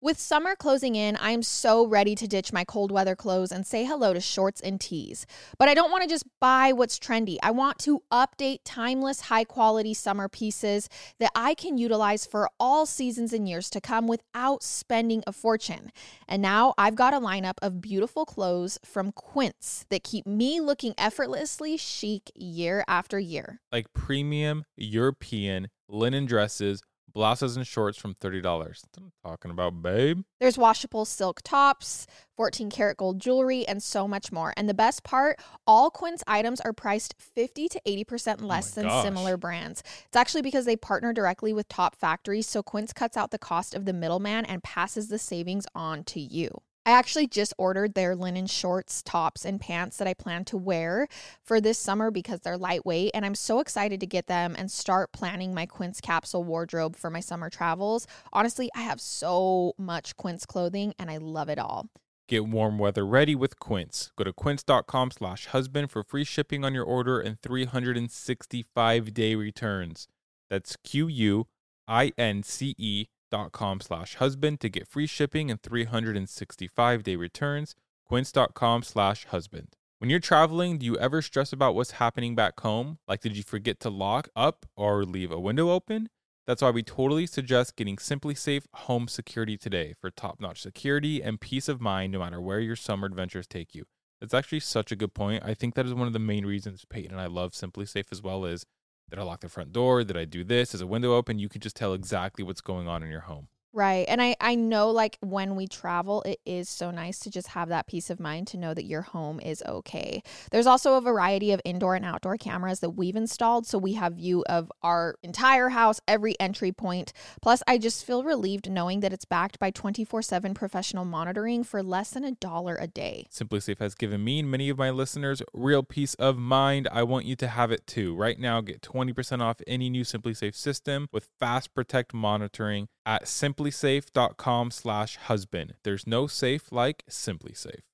With summer closing in, I am so ready to ditch my cold weather clothes and say hello to shorts and tees. But I don't want to just buy what's trendy. I want to update timeless, high quality summer pieces that I can utilize for all seasons and years to come without spending a fortune. And now I've got a lineup of beautiful clothes from Quince that keep me looking effortlessly chic year after year. Like premium European linen dresses blouses and shorts from $30. That's what I'm talking about, babe. There's washable silk tops, 14 karat gold jewelry, and so much more. And the best part, all Quince items are priced 50 to 80% less Oh than gosh. similar brands. It's actually because they partner directly with top factories, so Quince cuts out the cost of the middleman and passes the savings on to you. I actually just ordered their linen shorts, tops, and pants that I plan to wear for this summer because they're lightweight. And I'm so excited to get them and start planning my Quince capsule wardrobe for my summer travels. Honestly, I have so much Quince clothing and I love it all. Get warm weather ready with Quince. Go to quince.com slash husband for free shipping on your order and 365 day returns. That's Q-U-I-N-C-E dot com slash husband to get free shipping and 365 day returns. Quince.com slash husband. When you're traveling, do you ever stress about what's happening back home? Like, did you forget to lock up or leave a window open? That's why we totally suggest getting SimpliSafe Home Security today for top notch security and peace of mind no matter where your summer adventures take you. That's actually such a good point. I think that is one of the main reasons Payton and I love SimpliSafe as well is did I lock the front door? Did I do this? Is a window open? You can just tell exactly what's going on in your home. Right. And I, I know like when we travel, it is so nice to just have that peace of mind to know that your home is okay. There's also a variety of indoor and outdoor cameras that we've installed. So we have view of our entire house, every entry point. Plus, I just feel relieved knowing that it's backed by 24 7 professional monitoring for less than a dollar a day. SimpliSafe has given me and many of my listeners real peace of mind. I want you to have it too. Right now, get 20% off any new SimpliSafe system with Fast Protect monitoring at simplisafe.com slash husband. There's no safe like SimpliSafe.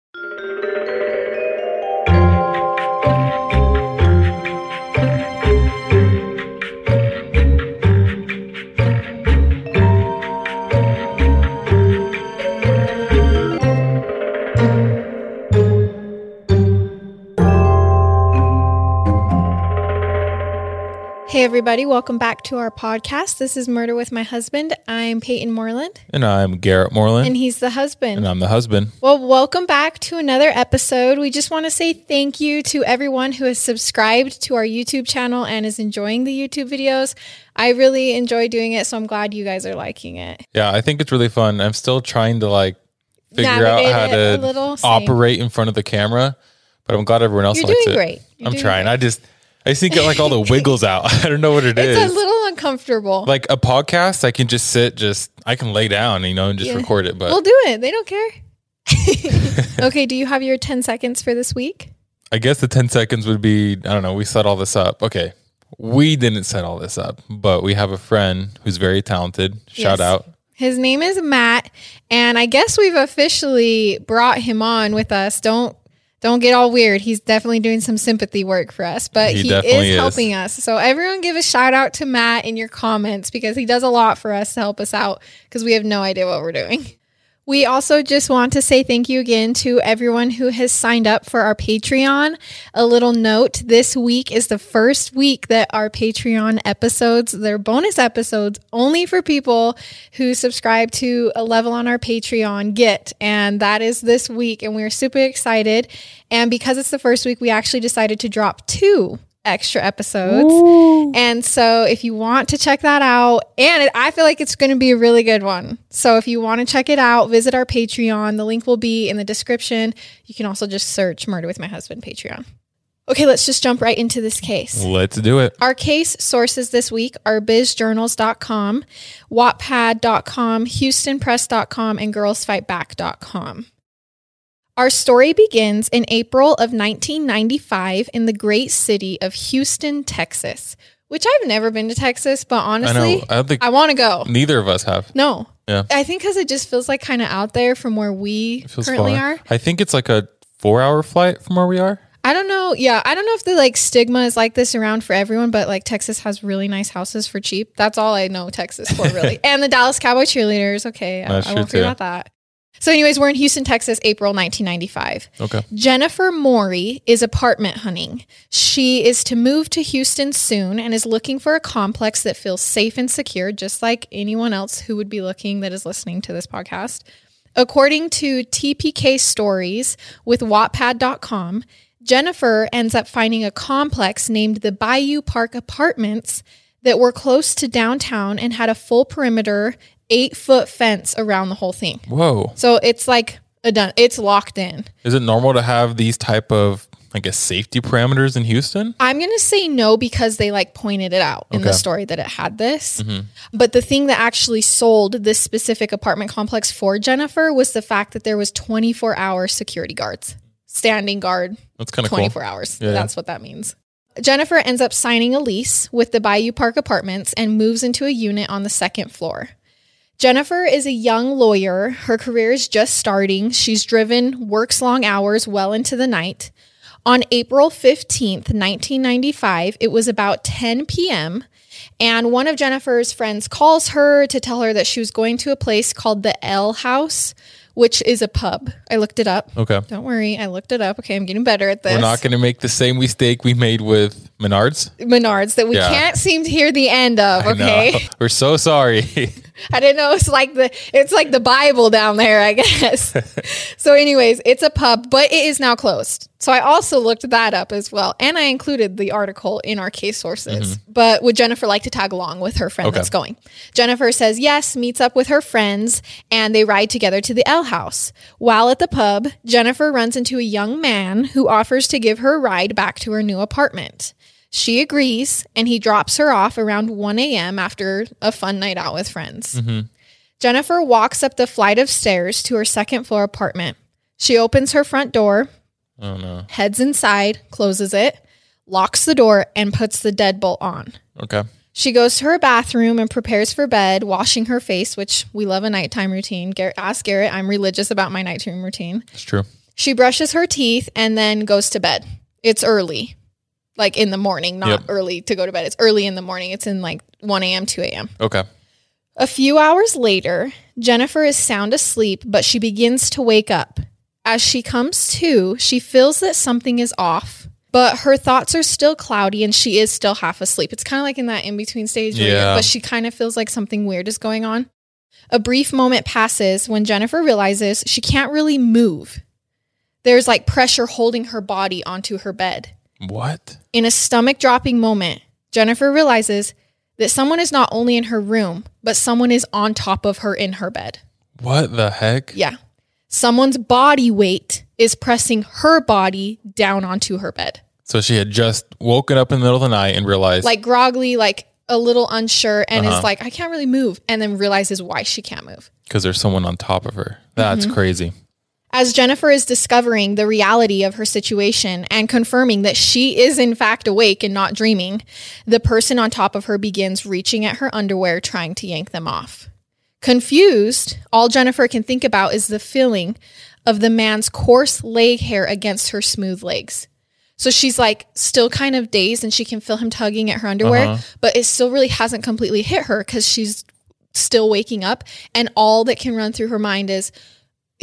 Hey, everybody, welcome back to our podcast. This is Murder with My Husband. I'm Payton Moreland, And I'm Garrett Moreland. and he's the husband. and I'm the husband. well, welcome back to another episode. We just want to say thank you to everyone who has subscribed to our YouTube channel and is enjoying the YouTube videos. I really enjoy doing it, so I'm glad you guys are liking it. Yeah, I think it's really fun. I'm still trying to like figure out how to a little, same. operate in front of the camera, but I'm glad everyone else You're likes doing it. great. You're I'm doing trying. great. I just I just think get like all the wiggles out. I don't know what it is. It's a little uncomfortable. like a podcast, I can just sit, just I can lay down, you know, and just Yeah. record it. But we'll do it. They don't care. okay, do you have your 10 seconds for this week? I guess the 10 seconds would be I don't know, we set all this up. Okay. We didn't set all this up, but we have a friend who's very talented. Shout Yes. out. His name is Matt, and I guess we've officially brought him on with us. Don't don't get all weird. He's definitely doing some sympathy work for us, but He he, is is. helping us. So everyone give a shout out to Matt in your comments because he does a lot for us to help us out because we have no idea what we're doing. We also just want to say thank you again to everyone who has signed up for our Patreon. A little note this week is the first week that our Patreon episodes, they're bonus episodes only for people who subscribe to a level on our Patreon get. And that is this week. And we're super excited. And because it's the first week, we actually decided to drop two extra episodes. And so if you want to check that out, and it, I feel like it's going to be a really good one. So if you want to check it out, visit our Patreon. The link will be in the description. You can also just search Murder with My Husband Patreon. Okay, let's just jump right into this case. Let's do it. Our case sources this week are bizjournals.com, wattpad.com, houstonpress.com, and girlsfightback.com. Our story begins in April of 1995 in the great city of Houston, Texas, which I've never been to Texas, but I honestly, know. I I want to go. neither of us have. No. Yeah. I think because it just feels like kind of out there from where we currently far. are. I think it's like a four hour flight from where we are. I don't know. Yeah, I don't know if the like stigma is like this around for everyone, but like Texas has really nice houses for cheap. That's all I know Texas for really. and the Dallas Cowboy cheerleaders. Okay, I, I won't forget about that. So, anyways, we're in Houston, Texas, April 1995. Okay. Jennifer Maury is apartment hunting. She is to move to Houston soon and is looking for a complex that feels safe and secure, just like anyone else who would be looking that is listening to this podcast. According to TPK Stories with Wattpad.com, Jennifer ends up finding a complex named the Bayou Park Apartments that were close to downtown and had a full perimeter, eight foot fence around the whole thing. Whoa. So it's like a done. It's locked in. Is it normal to have these type of, I guess, safety parameters in Houston? I'm gonna say no because they like pointed it out in the story that it had this. Mm-hmm. But the thing that actually sold this specific apartment complex for Jennifer was the fact that there was 24 hour security guards, standing guard, That's kind of cool. 24 hours. Yeah. That's what that means. Jennifer ends up signing a lease with the Bayou Park Apartments and moves into a unit on the second floor. Jennifer is a young lawyer. Her career is just starting. She's driven, works long hours well into the night. On April 15th, 1995, it was about 10 p.m., and one of Jennifer's friends calls her to tell her that she was going to a place called the Ale House, which is a pub. I looked it up. Okay. Don't worry, I looked it up. Okay, I'm getting better at this. We're not going to make the same mistake we made with Menards. Menards that we Yeah. can't seem to hear the end of. Okay. We're so sorry. I didn't know it's like the it's like the Bible down there. I guess. so, anyways, it's a pub, but it is now closed. So I also looked that up as well, and I included the article in our case sources. Mm-hmm. But would Jennifer like to tag along with her friend Okay. that's going? Jennifer says yes, meets up with her friends, and they ride together to the Ale House. While at the pub, Jennifer runs into a young man who offers to give her a ride back to her new apartment. She agrees, and he drops her off around 1 a.m. after a fun night out with friends. Mm-hmm. Jennifer walks up the flight of stairs to her second floor apartment. She opens her front door, oh, no. heads inside, closes it, locks the door, and puts the deadbolt on. Okay. She goes to her bathroom and prepares for bed, washing her face, which we love a nighttime routine. Garrett, ask Garrett. I'm religious about my nighttime routine. It's true. She brushes her teeth and then goes to bed. It's early, like in the morning, not Yep. early to go to bed. It's early in the morning. It's in like 1 a.m., 2 a.m. Okay. A few hours later, Jennifer is sound asleep, but she begins to wake up. As she comes to, she feels that something is off, but her thoughts are still cloudy and she is still half asleep. It's kind of like in that in between stage, where you're- Yeah. but she kind of feels like something weird is going on. A brief moment passes when Jennifer realizes she can't really move. There's like pressure holding her body onto her bed. What? In a stomach dropping moment, Jennifer realizes that someone is not only in her room, but someone is on top of her in her bed. What the heck? Yeah. Someone's body weight is pressing her body down onto her bed. So she had just woken up in the middle of the night and realized, Like groggly, like a little unsure, and Uh-huh. is like, I can't really move. And then realizes why she can't move. because there's someone on top of her. That's Mm-hmm. crazy. As Jennifer is discovering the reality of her situation and confirming that she is in fact awake and not dreaming, the person on top of her begins reaching at her underwear, trying to yank them off. Confused, all Jennifer can think about is the feeling of the man's coarse leg hair against her smooth legs. So she's like still kind of dazed and she can feel him tugging at her underwear, Uh-huh. but it still really hasn't completely hit her because she's still waking up. And all that can run through her mind is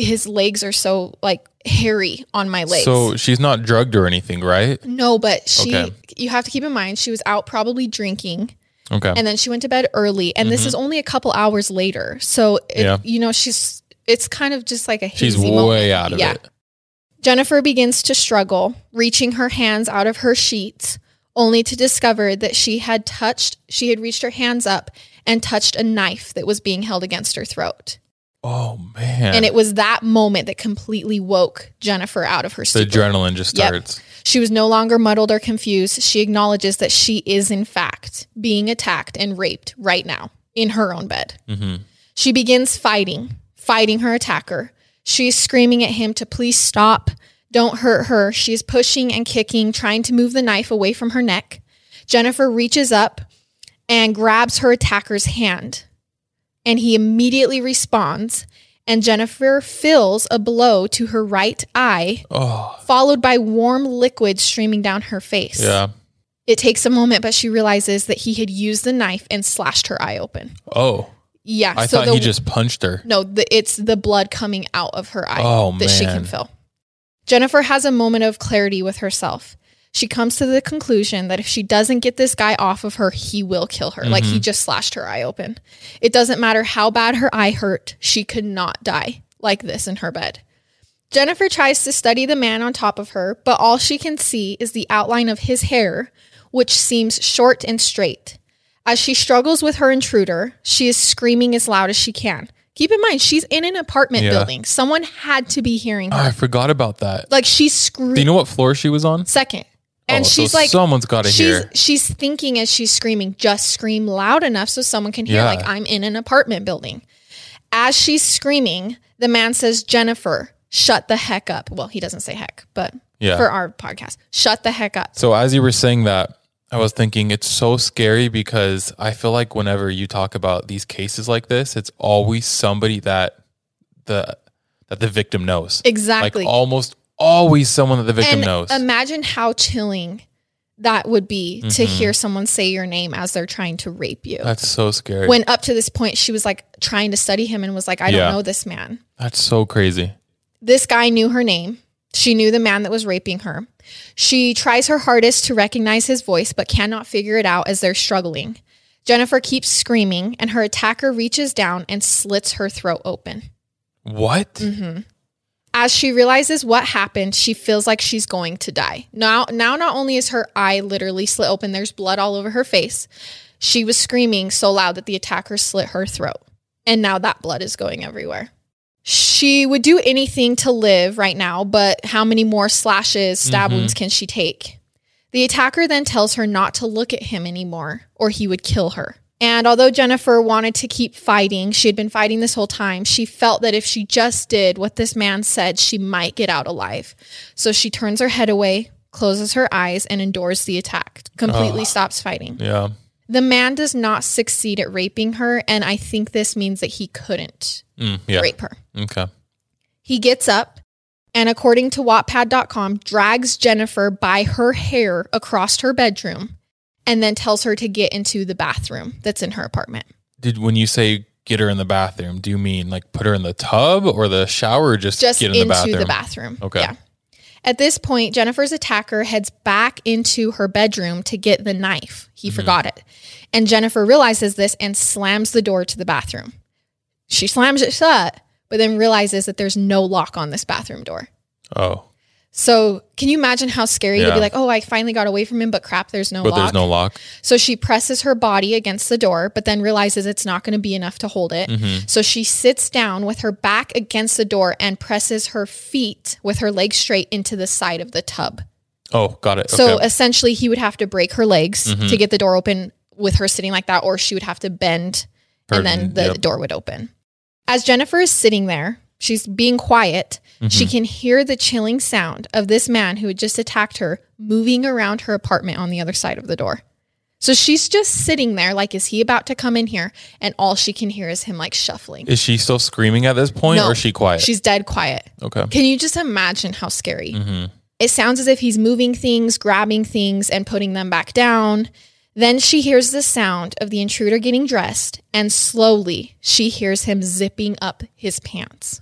his legs are so like hairy on my legs. So she's not drugged or anything, right? no, but she, Okay. you have to keep in mind, she was out probably drinking Okay. and then she went to bed early. And this is only a couple hours later. So, it, Mm-hmm. Yeah. you know, she's, it's kind of just like a she's way moment. out of Yeah. it. Jennifer begins to struggle, reaching her hands out of her sheets, only to discover that she had touched, she had reached her hands up and touched a knife that was being held against her throat. Oh man. And it was that moment that completely woke Jennifer out of her the adrenaline just Yep. starts. She was no longer muddled or confused. She acknowledges that she is, in fact, being attacked and raped right now in her own bed. hmm She begins fighting, fighting her attacker. She's screaming at him to please stop. Don't hurt her. She's pushing and kicking, trying to move the knife away from her neck. Jennifer reaches up and grabs her attacker's hand. And he immediately responds and Jennifer feels a blow to her right eye, Oh, followed by warm liquid streaming down her face. yeah. It takes a moment, but she realizes that he had used the knife and slashed her eye open. Oh, Yeah. I so thought the, he just punched her. No, the, it's the blood coming out of her eye Oh, that she can man. feel. Jennifer has a moment of clarity with herself. She comes to the conclusion that if she doesn't get this guy off of her, he will kill her. Like he Mm-hmm. just slashed her eye open. It doesn't matter how bad her eye hurt, she could not die like this in her bed. Jennifer tries to study the man on top of her, but all she can see is the outline of his hair, which seems short and straight. As she struggles with her intruder, she is screaming as loud as she can. Keep in mind, she's in an apartment Yeah. building. Someone had to be hearing Oh, her. I forgot about that. like she's screaming. Do you know what floor she was on? Second. Oh, and Oh, so she's like, someone's got to she's hear. she's thinking as she's screaming, just scream loud enough so someone can hear. Yeah. Like I'm in an apartment building. As she's screaming, the man says, "Jennifer, shut the heck up." Well, he doesn't say heck, but Yeah. for our podcast, shut the heck up. So as you were saying that, I was thinking it's so scary because I feel like whenever you talk about these cases like this, it's always somebody that the that the victim knows. Exactly. Like almost always someone that the victim and knows. imagine how chilling that would be to Mhm. hear someone say your name as they're trying to rape you. That's so scary. when up to this point, she was like trying to study him and was like, I don't know this man. That's so crazy. This guy knew her name. She knew the man that was raping her. She tries her hardest to recognize his voice, but cannot figure it out as they're struggling. Jennifer keeps screaming, and her attacker reaches down and slits her throat open. What? Mm-hmm. As she realizes what happened, she feels like she's going to die. Now, now not only is her eye literally slit open, there's blood all over her face. She was screaming so loud that the attacker slit her throat. And now that blood is going everywhere. She would do anything to live right now, but how many more slashes, stab Mhm. wounds can she take? The attacker then tells her not to look at him anymore or he would kill her. And although Jennifer wanted to keep fighting, she had been fighting this whole time, she felt that if she just did what this man said, she might get out alive. So she turns her head away, closes her eyes, and endures the attack, completely stops fighting. Yeah. The man does not succeed at raping her, and I think this means that he couldn't Mm, yeah. rape her. Okay. He gets up and, according to Wattpad.com, drags Jennifer by her hair across her bedroom and then tells her to get into the bathroom that's in her apartment. Did when you say get her in the bathroom, do you mean like put her in the tub or the shower or just, Just get in into the bathroom? the bathroom. Okay. Yeah. At this point, Jennifer's attacker heads back into her bedroom to get the knife. He Mhm. forgot it. And Jennifer realizes this and slams the door to the bathroom. She slams it shut, but then realizes that there's no lock on this bathroom door. Oh, So, can you imagine how scary to be like, oh, I finally got away from him, but crap, there's no but lock. there's no lock. So she presses her body against the door, but then realizes it's not going to be enough to hold it. hmm So she sits down with her back against the door and presses her feet with her legs straight into the side of the tub. Oh, got it. So okay. essentially, he would have to break her legs Mhm. to get the door open with her sitting like that, or she would have to bend Her- and then the yep. door would open. As Jennifer is sitting there, she's being quiet. She Mhm. can hear the chilling sound of this man who had just attacked her moving around her apartment on the other side of the door. So she's just sitting there, like, is he about to come in here? And all she can hear is him like shuffling. Is she still screaming at this point No. or is she quiet? She's dead quiet. okay. Can you just imagine how scary? hmm It sounds as if he's moving things, grabbing things, and putting them back down. Then she hears the sound of the intruder getting dressed, and slowly she hears him zipping up his pants.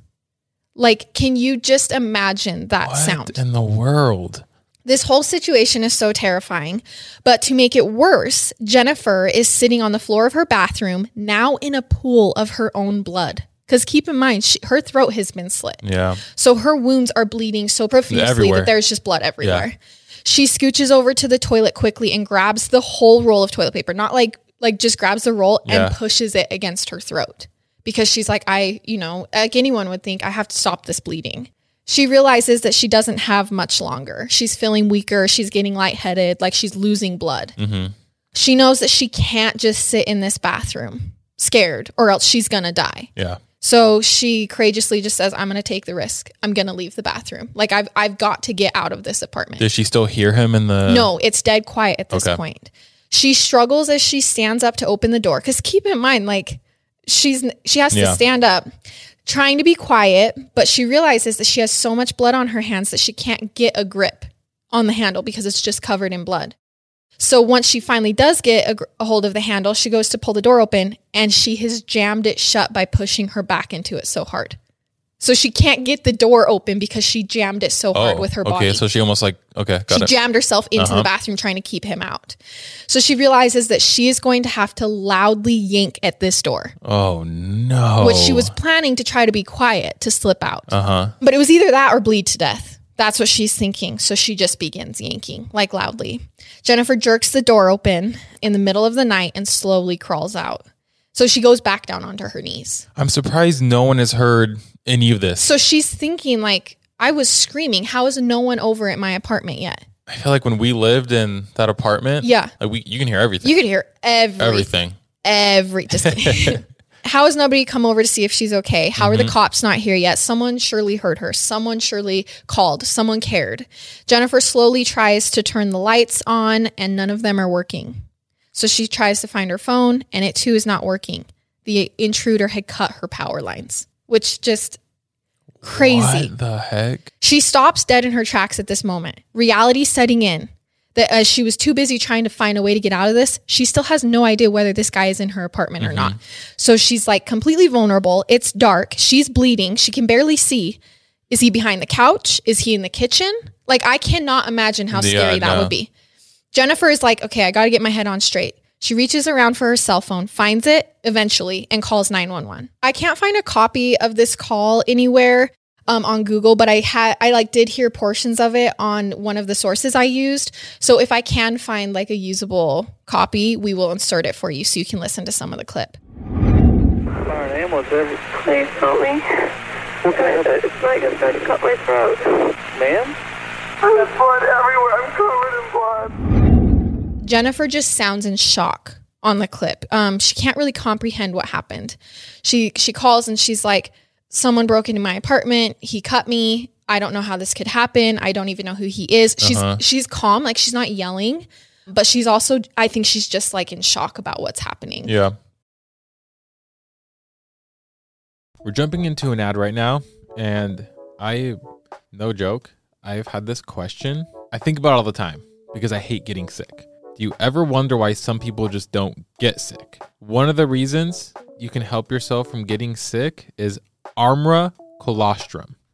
Like, can you just imagine that What sound? in the world? This whole situation is so terrifying. But to make it worse, Jennifer is sitting on the floor of her bathroom, now in a pool of her own blood. Because keep in mind, she, her throat has been slit. Yeah. So her wounds are bleeding so profusely Everywhere. that there's just blood everywhere. Yeah. She scooches over to the toilet quickly and grabs the whole roll of toilet paper, not like like just grabs the roll Yeah. and pushes it against her throat. Because she's like, I, you know, like anyone would think, I have to stop this bleeding. She realizes that she doesn't have much longer. She's feeling weaker. She's getting lightheaded, like she's losing blood. hmm She knows that she can't just sit in this bathroom scared or else she's going to die. Yeah. So she courageously just says, "I'm going to take the risk. I'm going to leave the bathroom. Like I've I've got to get out of this apartment." Does she still hear him in the? no, it's dead quiet at this Okay. point. She struggles as she stands up to open the door cuz keep in mind like she's she has to stand up, trying to be quiet, but she realizes that she has so much blood on her hands that she can't get a grip on the handle because it's just covered in blood. So once she finally does get a, gr- a hold of the handle, she goes to pull the door open and she has jammed it shut by pushing her back into it so hard. So she can't get the door open because she jammed it so hard with her body. Oh, Okay, so she almost like okay, got She it. jammed herself into Uh-huh. the bathroom trying to keep him out. So she realizes that she is going to have to loudly yank at this door, oh no. which she was planning to try to be quiet to slip out. Uh huh. But it was either that or bleed to death. That's what she's thinking. So she just begins yanking, like loudly. Jennifer jerks the door open in the middle of the night and slowly crawls out. So she goes back down onto her knees. I'm surprised no one has heard any of this. So she's thinking, like, I was screaming. How is no one over at my apartment yet? I feel like when we lived in that apartment, Yeah. like we you can hear everything. You could hear everything. everything. every just kidding. how has nobody come over to see if she's okay how are the mm-hmm. cops not here yet someone surely heard her someone surely called someone cared jennifer slowly tries to turn the lights on and none of them are working so she tries to find her phone and it too is not working the intruder had cut her power lines which just crazy What the heck? she stops dead in her tracks at this moment. Reality setting in. That as she was too busy trying to find a way to get out of this, she still has no idea whether this guy is in her apartment or mm-hmm. not. So she's like completely vulnerable. It's dark. She's bleeding. She can barely see. Is he behind the couch? Is he in the kitchen? Like I cannot imagine how Yeah, scary that no. would be. Jennifer is like, okay, I got to get my head on straight. She reaches around for her cell phone, finds it eventually, and calls 911. I can't find a copy of this call anywhere um, on Google, but I had I like did hear portions of it on one of the sources I used. So if I can find like a usable copy, we will insert it for you so you can listen to some of the clip. Fire an ambulance every. Please help me. What can I help? It's like it's trying to cut my throat. Ma'am? There's blood everywhere. I'm covered in blood. Jennifer just sounds in shock on the clip. Um, she can't really comprehend what happened. She she calls and she's like, "Someone broke into my apartment. He cut me. I don't know how this could happen. I don't even know who he is." She's Uh-huh. she's calm, like she's not yelling, but she's also I think she's just like in shock about what's happening. Yeah. We're jumping into an ad right now, and I, no joke, I've had this question. I think about it all the time because I hate getting sick. Do you ever wonder why some people just don't get sick? One of the reasons you can help yourself from getting sick is Armra colostrum.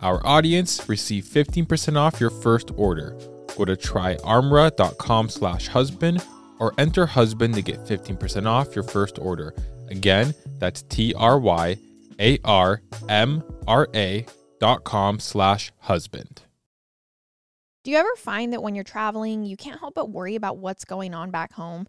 our audience. Receive 15% off your first order. Go to tryarmra.com slash husband or enter husband to get 15% off your first order. Again, that's T-R-Y-A-R-M-R-A dot com slash husband. Do you ever find that when you're traveling, you can't help but worry about what's going on back home?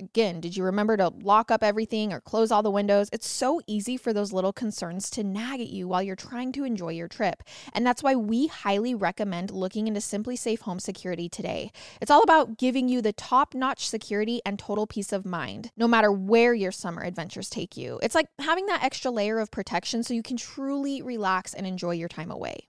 Again, did you remember to lock up everything or close all the windows? It's so easy for those little concerns to nag at you while you're trying to enjoy your trip. And that's why we highly recommend looking into SimpliSafe Home Security today. It's all about giving you the top notch security and total peace of mind, no matter where your summer adventures take you. It's like having that extra layer of protection so you can truly relax and enjoy your time away.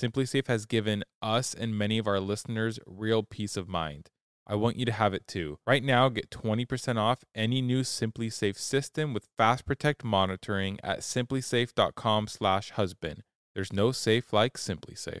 SimpliSafe has given us and many of our listeners real peace of mind. I want you to have it too. Right now, get 20% off any new SimpliSafe system with Fast Protect monitoring at simplisafe.com/husband. There's no safe like SimpliSafe.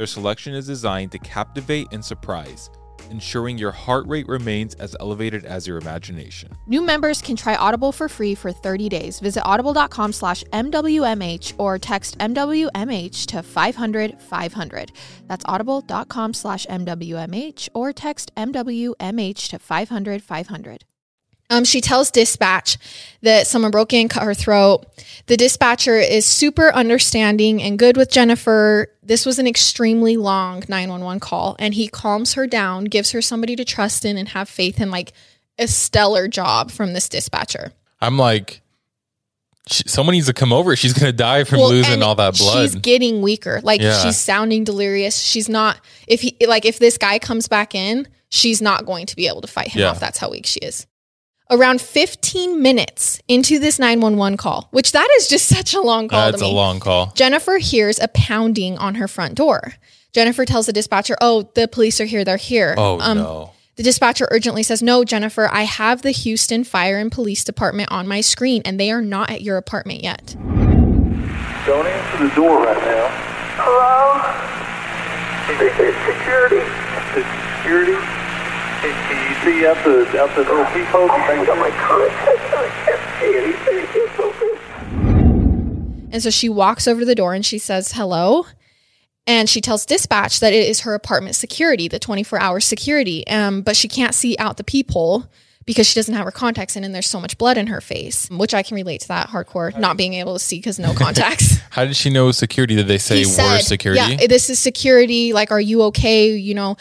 Their selection is designed to captivate and surprise, ensuring your heart rate remains as elevated as your imagination. New members can try Audible for free for 30 days. Visit audible.com slash MWMH or text MWMH to 500 500. That's audible.com slash MWMH or text MWMH to 500 500. Um, she tells dispatch that someone broke in, cut her throat. The dispatcher is super understanding and good with Jennifer. This was an extremely long 911 call, and he calms her down, gives her somebody to trust in and have faith in, like a stellar job from this dispatcher. I'm like, she, someone needs to come over. She's going to die from losing all that blood. She's getting weaker. Like Yeah. she's sounding delirious. She's not if he like if this guy comes back in, she's not going to be able to fight him Yeah. off. That's how weak she is. Around 15 minutes into this 911 call, which that is just such a long call That's to a long call. Jennifer hears a pounding on her front door. Jennifer tells the dispatcher, "Oh, the police are here. They're here." Oh, Um, no. The dispatcher urgently says, No, Jennifer, I have the Houston Fire and Police Department on my screen, and they are not at your apartment yet. Don't answer the door right now. Hello? This is security. It's security. Can, can you see out the out the little peephole? I got my contacts. I can't see anything. It's open. And so she walks over to the door and she says, Hello. And she tells dispatch that it is her apartment security, the 24 hour security. Um, but she can't see out the peephole because she doesn't have her contacts in and there's so much blood in her face, which I can relate to that hardcore, not being able to see because no contacts. How did she know security? Did they say said, security? Yeah, this is security. Like, are you okay? You know,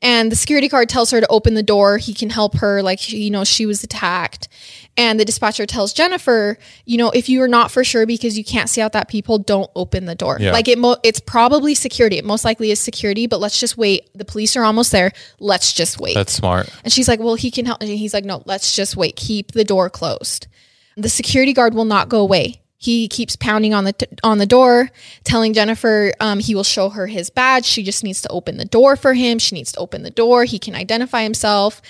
and the security guard tells her to open the door. He can help her. Like, you know, she was attacked. And the dispatcher tells Jennifer, you know, if you are not for sure because you can't see out that people, don't open the door. Yeah. Like it, mo- it's probably security. It most likely is security, but let's just wait. The police are almost there. Let's just wait. That's smart. And she's like, well, he can help. And he's like, no, let's just wait. Keep the door closed. The security guard will not go away. He keeps pounding on the t- on the door, telling Jennifer um, he will show her his badge. She just needs to open the door for him. She needs to open the door. He can identify himself.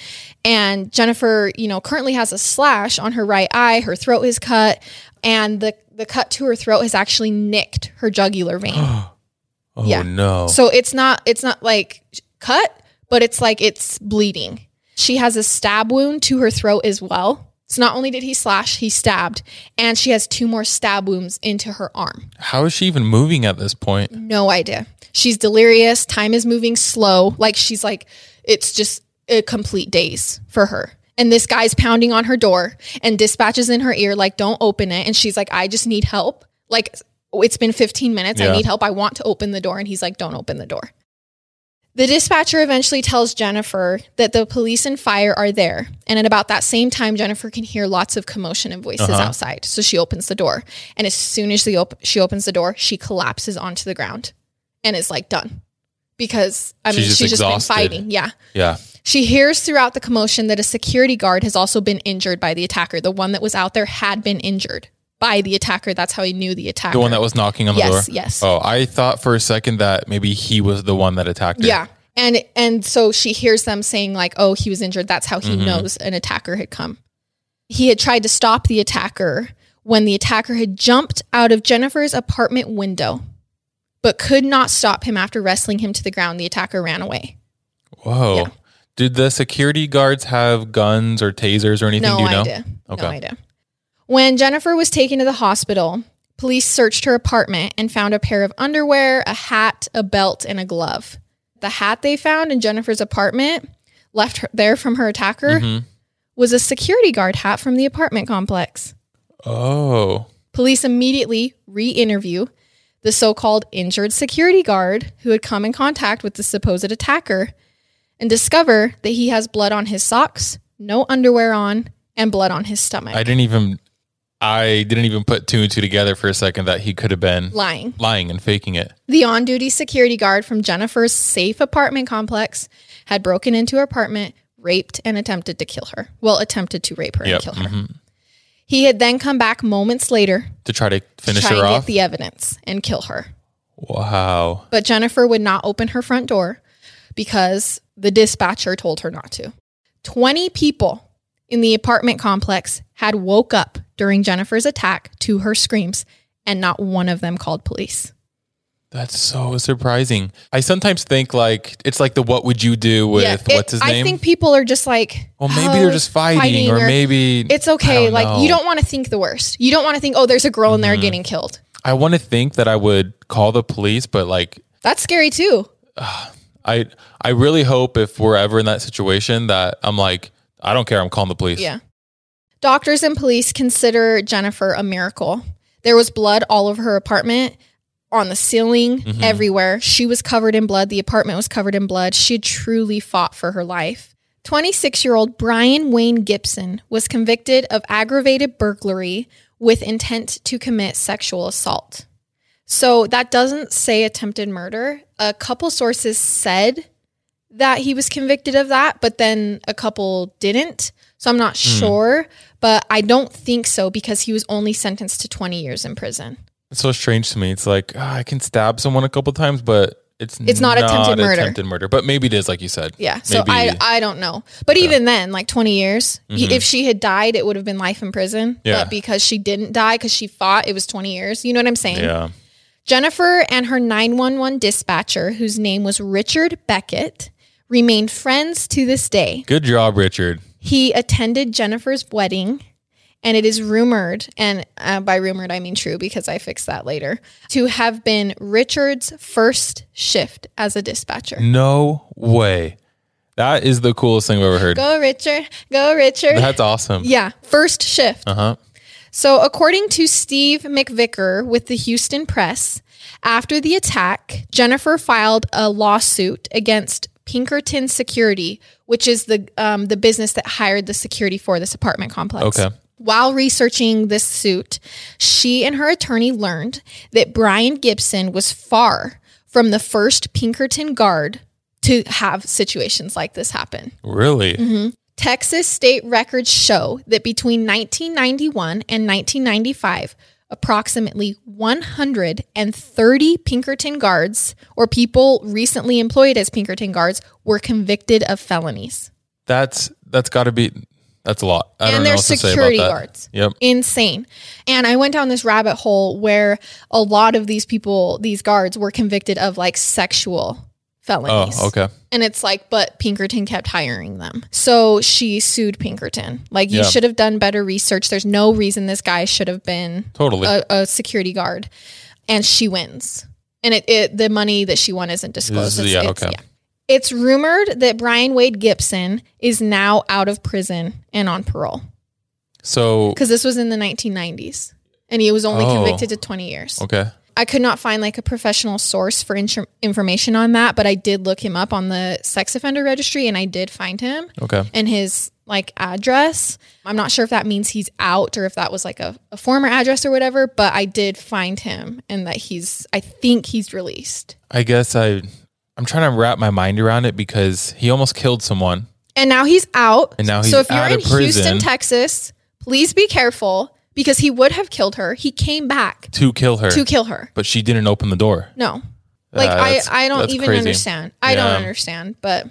And Jennifer, you know, currently has a slash on her right eye. Her throat is cut, and the the cut to her throat has actually nicked her jugular vein. Oh Yeah. no. So it's not it's not like cut, but it's like it's bleeding. She has a stab wound to her throat as well. So not only did he slash, he stabbed, and she has two more stab wounds into her arm. How is she even moving at this point? No idea. She's delirious. Time is moving slow. Like she's like it's just a complete daze for her. And this guy's pounding on her door and dispatches in her ear like don't open it and she's like I just need help. Like it's been 15 minutes. I need help. I want to open the door and he's like don't open the door. The dispatcher eventually tells Jennifer that the police and fire are there. And at about that same time, Jennifer can hear lots of commotion and voices Uh-huh. outside. So she opens the door. And as soon as she, op- she opens the door, she collapses onto the ground and is like done. Because, I mean, She's she's just just, been fighting. Yeah. Yeah. She hears throughout the commotion that a security guard has also been injured by the attacker. The one that was out there had been injured by the attacker. That's how he knew the attacker. The one that was knocking on the Yes, door. yes. Yes. Oh, I thought for a second that maybe he was the one that attacked her. Yeah. And and so she hears them saying like, "Oh, he was injured." That's how he Mhm. knows an attacker had come. He had tried to stop the attacker when the attacker had jumped out of Jennifer's apartment window, but could not stop him after wrestling him to the ground. The attacker ran away. Whoa. Yeah. Did the security guards have guns or tasers or anything? no Do you know? idea. Okay. No idea. When Jennifer was taken to the hospital, police searched her apartment and found a pair of underwear, a hat, a belt, and a glove. The hat they found in Jennifer's apartment, left her there from her attacker, Mhm. was a security guard hat from the apartment complex. Oh. Police immediately re interview the so called injured security guard who had come in contact with the supposed attacker and discover that he has blood on his socks, no underwear on, and blood on his stomach. I didn't even I didn't even put two and two together for a second that he could have been lying. lying and faking it. The on duty security guard from Jennifer's safe apartment complex had broken into her apartment, raped, and attempted to kill her. Well, attempted to rape her Yep. and kill her. mhm. He had then come back moments later To try to finish to try her and off. get the evidence and kill her. wow. But Jennifer would not open her front door because the dispatcher told her not to. 20 people in the apartment complex had woke up during Jennifer's attack to her screams, and not one of them called police. That's so surprising. I sometimes think like it's like the what would you do with it- what's his name? I think people are just like, well, maybe "Oh, they're just fighting, fighting or, or- maybe it's okay. Like, know. you don't want to think the worst. You don't want to think, oh, there's a girl in there Mhm. getting killed. I want to think that I would call the police, but like That's scary too. I I really hope if we're ever in that situation that I'm like I don't care. I'm calling the police. Yeah. Doctors and police consider Jennifer a miracle. There was blood all over her apartment, on the ceiling, Mhm. everywhere. She was covered in blood. The apartment was covered in blood. She had truly fought for her life. 26 year old Brian Wayne Gibson was convicted of aggravated burglary with intent to commit sexual assault. So that doesn't say attempted murder. A couple sources said that he was convicted of that, but then a couple didn't. So I'm not sure, but I don't think so because he was only sentenced to 20 years in prison. It's so strange to me. It's like ah, I can stab someone a couple times, but it's It's not attempted murder. Attempted murder, but maybe it is, like you said. Yeah. So I I don't know. But even then, like 20 years, Mhm. if she had died, it would have been life in prison. Yeah. But because she didn't die, because she fought, it was 20 years. You know what I'm saying? Yeah. Jennifer and her 911 dispatcher, whose name was Richard Beckett, remain friends to this day. Good job, Richard. He attended Jennifer's wedding, and it is rumored, and uh, by rumored I mean true because I fixed that later, to have been Richard's first shift as a dispatcher. No way. That is the coolest thing I've ever heard. Go, Richard. Go, Richard. That's awesome. yeah, first shift. Uh huh. So, according to Steve McVicker with the Houston Press, after the attack, Jennifer filed a lawsuit against Pinkerton Security, which is the um, the business that hired the security for this apartment complex. Okay. While researching this suit, she and her attorney learned that Brian Gibson was far from the first Pinkerton guard to have situations like this happen. Really? Mm-hmm. Texas state records show that between 1991 and 1995, approximately 130 Pinkerton guards or people recently employed as Pinkerton guards were convicted of felonies. That's that's got to be that's a lot. I and they're what to say security guards. Yep. Insane. And I went down this rabbit hole where a lot of these people, these guards, were convicted of like sexual felonies. Oh, okay. And it's like, but Pinkerton kept hiring them. So she sued Pinkerton. Like, you Yeah. should have done better research. There's no reason this guy should have been Totally. a, a security guard. And she wins. And it, it the money that she won isn't disclosed. Is- It's- yeah, it's- okay. It's rumored that Brian Wade Gibson is now out of prison and on parole so because this was in the 1990s and he was only Oh. convicted to 20 years. okay. I could not find like a professional source for information on that, but I did look him up on the sex offender registry and I did find him Okay. and his like address. I'm not sure if that means he's out or if that was like a, a former address or whatever, but I did find him and that he's, I think he's released. I guess I I'm trying to wrap my mind around it because he almost killed someone. And now he's out. And now he's so if you're in prison. Houston, Texas, please be careful because he would have killed her. He came back to kill her, to kill her. but she didn't open the door. No. Like Uh, I, I don't even crazy. understand. I don't understand. But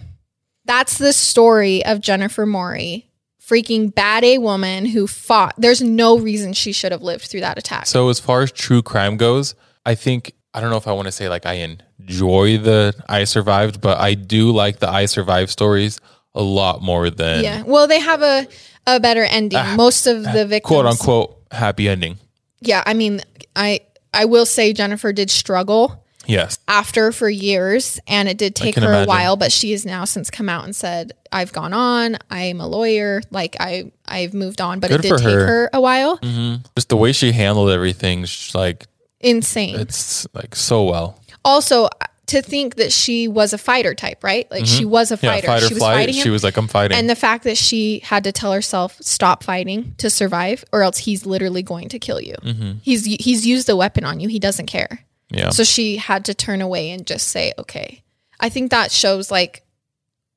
that's the story of Jennifer Maury, freaking bad A woman who fought. There's no reason she should have lived through that attack. So as far as true crime goes, I think I don't know if I want to say like I enjoy the I survived, but I do like the I survived stories a lot more than yeah. Well, they have a a better ending. Ah, Most of the victims, quote unquote happy ending. Yeah, I mean, I I will say Jennifer did struggle Yes. after for years and it did take her imagine. a while but she has now since come out and said i've gone on i'm a lawyer like i i've moved on but Good it did take her. her a while hmm Just the way she handled everything, like insane it's like so well. also to think that she was a fighter type right like she was a Mm-hmm. Yeah, fighter fight she was flight. fighting him She was like, I'm fighting. and the fact that she had to tell herself stop fighting to survive or else he's literally going to kill you hmm he's he's used a weapon on you he doesn't care Yeah. So she had to turn away and just say, okay. I think that shows like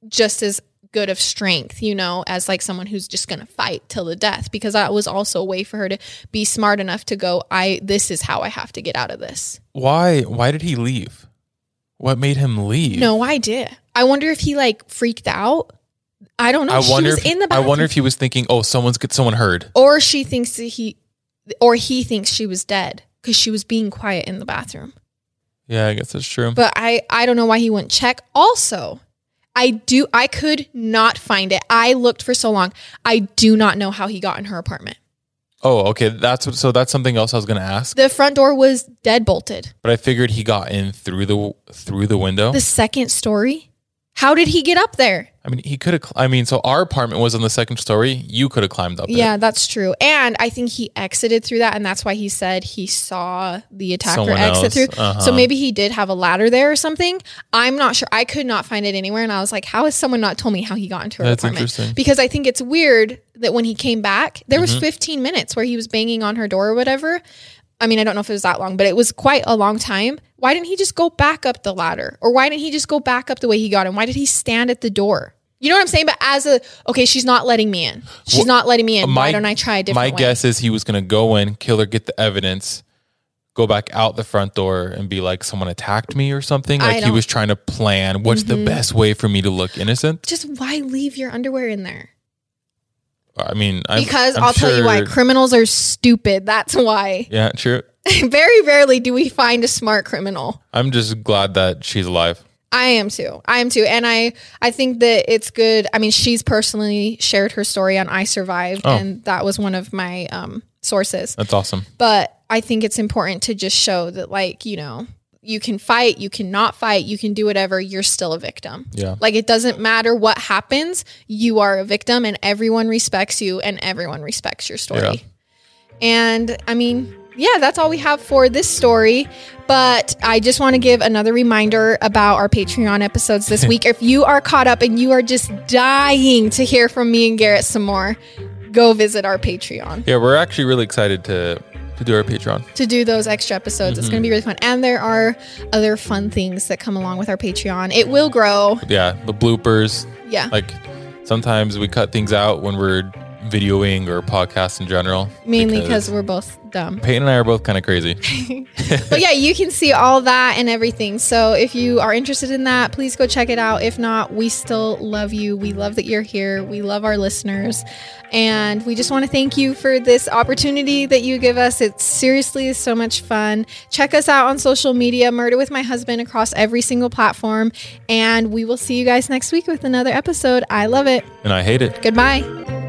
just as good of strength, you know, as like someone who's just going to fight till the death because that was also a way for her to be smart enough to go, I this is how I have to get out of this. why? Why did he leave? What made him leave? No idea. I wonder if he like freaked out. I don't know. I she wonder. was If, in the I wonder if he was thinking, "Oh, someone's get someone heard." or she thinks that he or he thinks she was dead because she was being quiet in the bathroom. Yeah, I guess that's true. but I I don't know why he wouldn't check. Also, I do I could not find it. I looked for so long. I do not know how he got in her apartment. Oh, okay. That's what, so. That's something else I was going to ask. The front door was dead bolted. But I figured he got in through the through the window. The second story? How did he get up there? I mean, he could have. I mean, so our apartment was on the second story. You could have climbed up. it. Yeah, that's true. And I think he exited through that and that's why he said he saw the attacker Someone exit else. through. Uh-huh. So maybe he did have a ladder there or something. I'm not sure. I could not find it anywhere and I was like, how has someone not told me how he got into her That's apartment? because I think it's weird that when he came back, there was Mhm. 15 minutes where he was banging on her door or whatever. I mean, I don't know if it was that long, but it was quite a long time. Why didn't he just go back up the ladder? Or why didn't he just go back up the way he got in? Why did he stand at the door? You know what I'm saying? But as a, okay, she's not letting me in. She's Well, not letting me in. my- why don't I try a different My way? guess is he was going to go in, kill her, get the evidence, go back out the front door, and be like, "Someone attacked me" or something. Like he was trying to plan what's the Mhm. best way for me to look innocent. Just why leave your underwear in there? I mean, I'm, Because i will tell you why. Criminals are stupid. That's why. Yeah, true. Very rarely do we find a smart criminal. I'm just glad that she's alive. I am too. I am too. And I I think that it's good. I mean, she's personally shared her story on I Survived Oh. and that was one of my um sources. That's awesome. But I think it's important to just show that like, you know, you can fight, you cannot fight, you can do whatever, you're still a victim. Yeah. Like it doesn't matter what happens, you are a victim and everyone respects you and everyone respects your story. Yeah. And I mean, yeah, that's all we have for this story. But I just want to give another reminder about our Patreon episodes this week. if you are caught up and you are just dying to hear from me and Garrett some more, go visit our Patreon Yeah, we're actually really excited to to do our Patreon. to do those extra episodes. It's going to be mhm. really fun. And there are other fun things that come along with our Patreon. It will grow. Yeah, the bloopers, Yeah. like sometimes we cut things out when we're videoing or podcasts in general. Mainly because we're both dumb. Payton and I are both kind of crazy. but yeah, you can see all that and everything. So if you are interested in that, please go check it out. If not, we still love you. We love that you're here. We love our listeners. And we just want to thank you for this opportunity that you give us. It's seriously so much fun. Check us out on social media, Murder with My Husband, across every single platform. And we will see you guys next week with another episode. I love it. and I hate it. Goodbye.